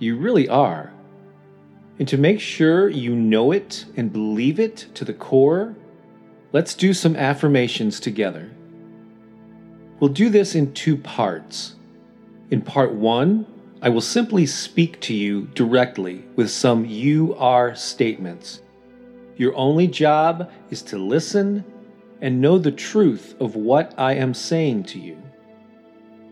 You really are. And to make sure you know it and believe it to the core, let's do some affirmations together. We'll do this in two parts. In part one, I will simply speak to you directly with some you are statements. Your only job is to listen and know the truth of what I am saying to you.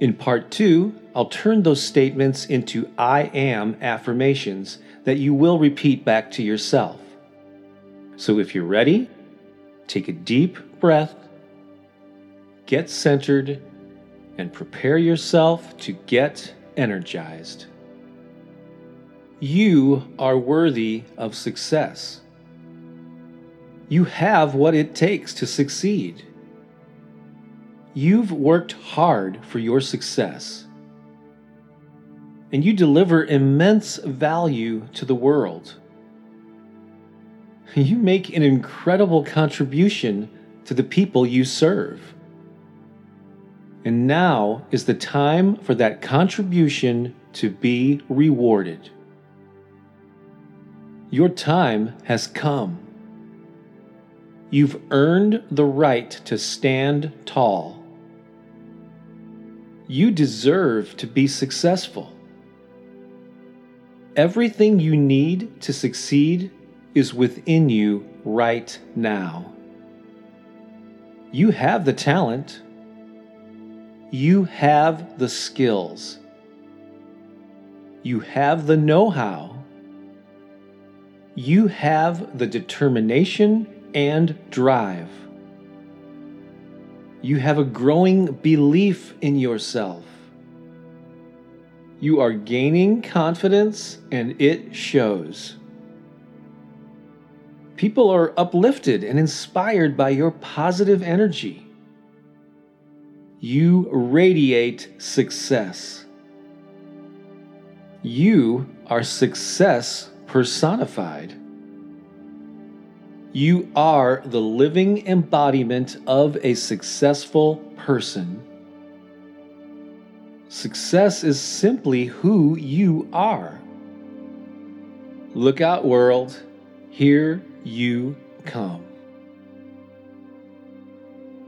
In part two, I'll turn those statements into I am affirmations that you will repeat back to yourself. So if you're ready, take a deep breath, get centered, and prepare yourself to get energized. You are worthy of success. You have what it takes to succeed. You've worked hard for your success, and you deliver immense value to the world. You make an incredible contribution to the people you serve. And now is the time for that contribution to be rewarded. Your time has come. You've earned the right to stand tall you deserve to be successful. Everything you need to succeed is within you right now. You have the talent. You have the skills. You have the know how. You have the determination and drive you have a growing belief in yourself. You are gaining confidence and it shows. People are uplifted and inspired by your positive energy. You radiate success. You are success personified. You are the living embodiment of a successful person. Success is simply who you are. Look out, world. Here you come.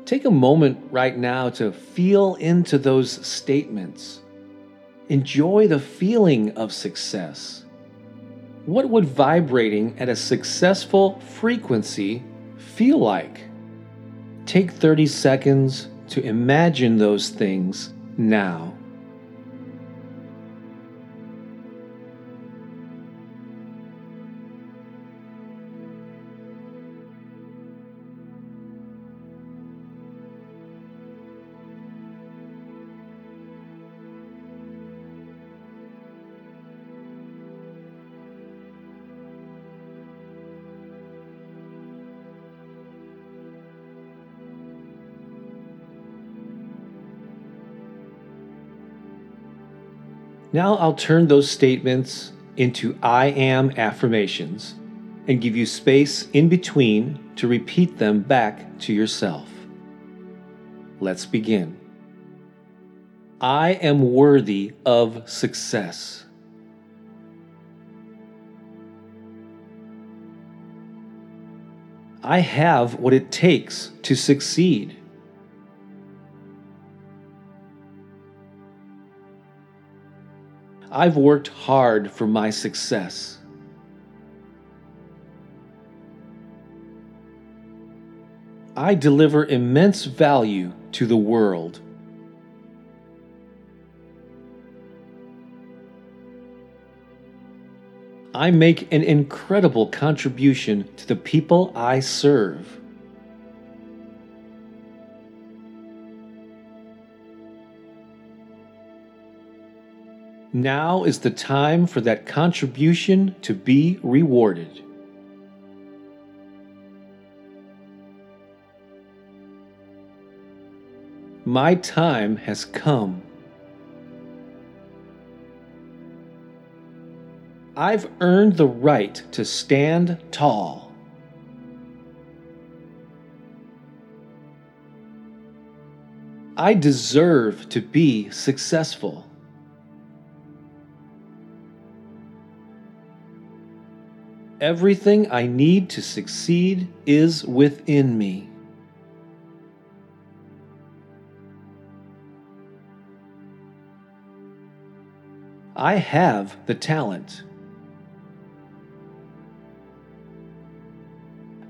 Take a moment right now to feel into those statements. Enjoy the feeling of success. What would vibrating at a successful frequency feel like? Take 30 seconds to imagine those things now. Now I'll turn those statements into I am affirmations and give you space in between to repeat them back to yourself. Let's begin. I am worthy of success. I have what it takes to succeed. I've worked hard for my success. I deliver immense value to the world. I make an incredible contribution to the people I serve. Now is the time for that contribution to be rewarded. My time has come. I've earned the right to stand tall. I deserve to be successful. Everything I need to succeed is within me. I have the talent.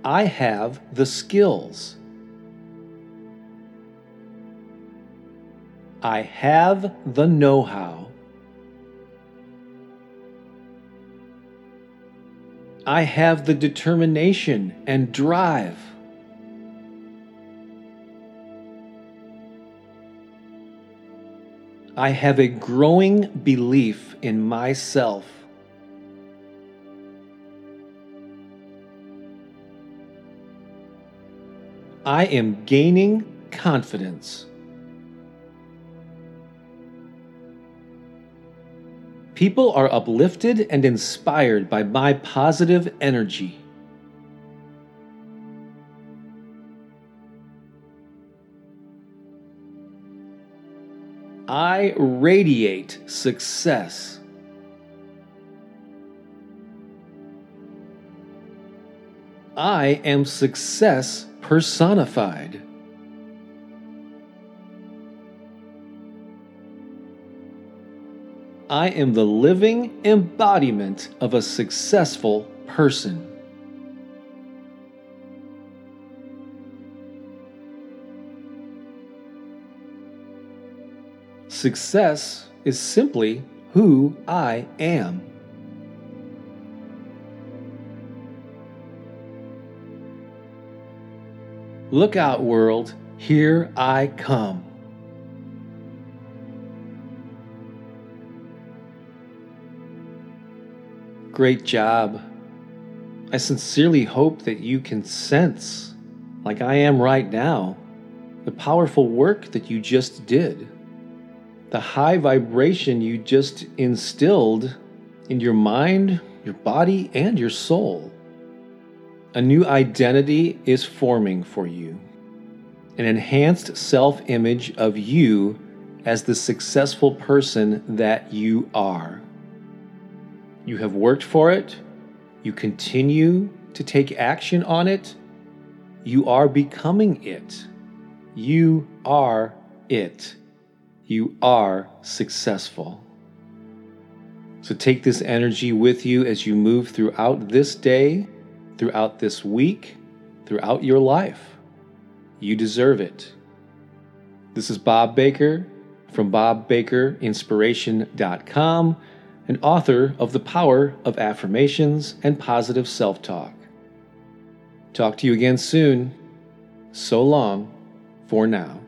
I have the skills. I have the know how. I have the determination and drive. I have a growing belief in myself. I am gaining confidence. People are uplifted and inspired by my positive energy. I radiate success. I am success personified. I am the living embodiment of a successful person. Success is simply who I am. Look out, world, here I come. Great job. I sincerely hope that you can sense, like I am right now, the powerful work that you just did, the high vibration you just instilled in your mind, your body, and your soul. A new identity is forming for you an enhanced self image of you as the successful person that you are. You have worked for it, you continue to take action on it, you are becoming it. You are it. You are successful. So take this energy with you as you move throughout this day throughout this week, throughout your life. You deserve it. This is Bob Baker from BobBakerInspiration.com and author of The Power of Affirmations and Positive Self Talk. Talk to you again soon. So long for now.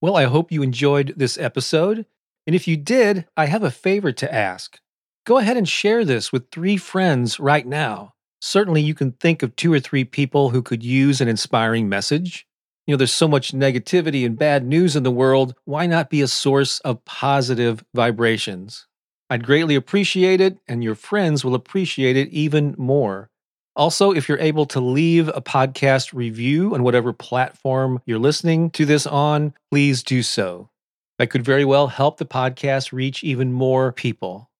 Well, I hope you enjoyed this episode. And if you did, I have a favor to ask. Go ahead and share this with three friends right now certainly you can think of two or three people who could use an inspiring message. You know, there's so much negativity and bad news in the world. Why not be a source of positive vibrations? I'd greatly appreciate it, and your friends will appreciate it even more. Also, if you're able to leave a podcast review on whatever platform you're listening to this on, please do so. That could very well help the podcast reach even more people.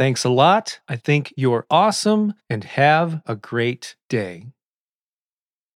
Thanks a lot. I think you're awesome and have a great day.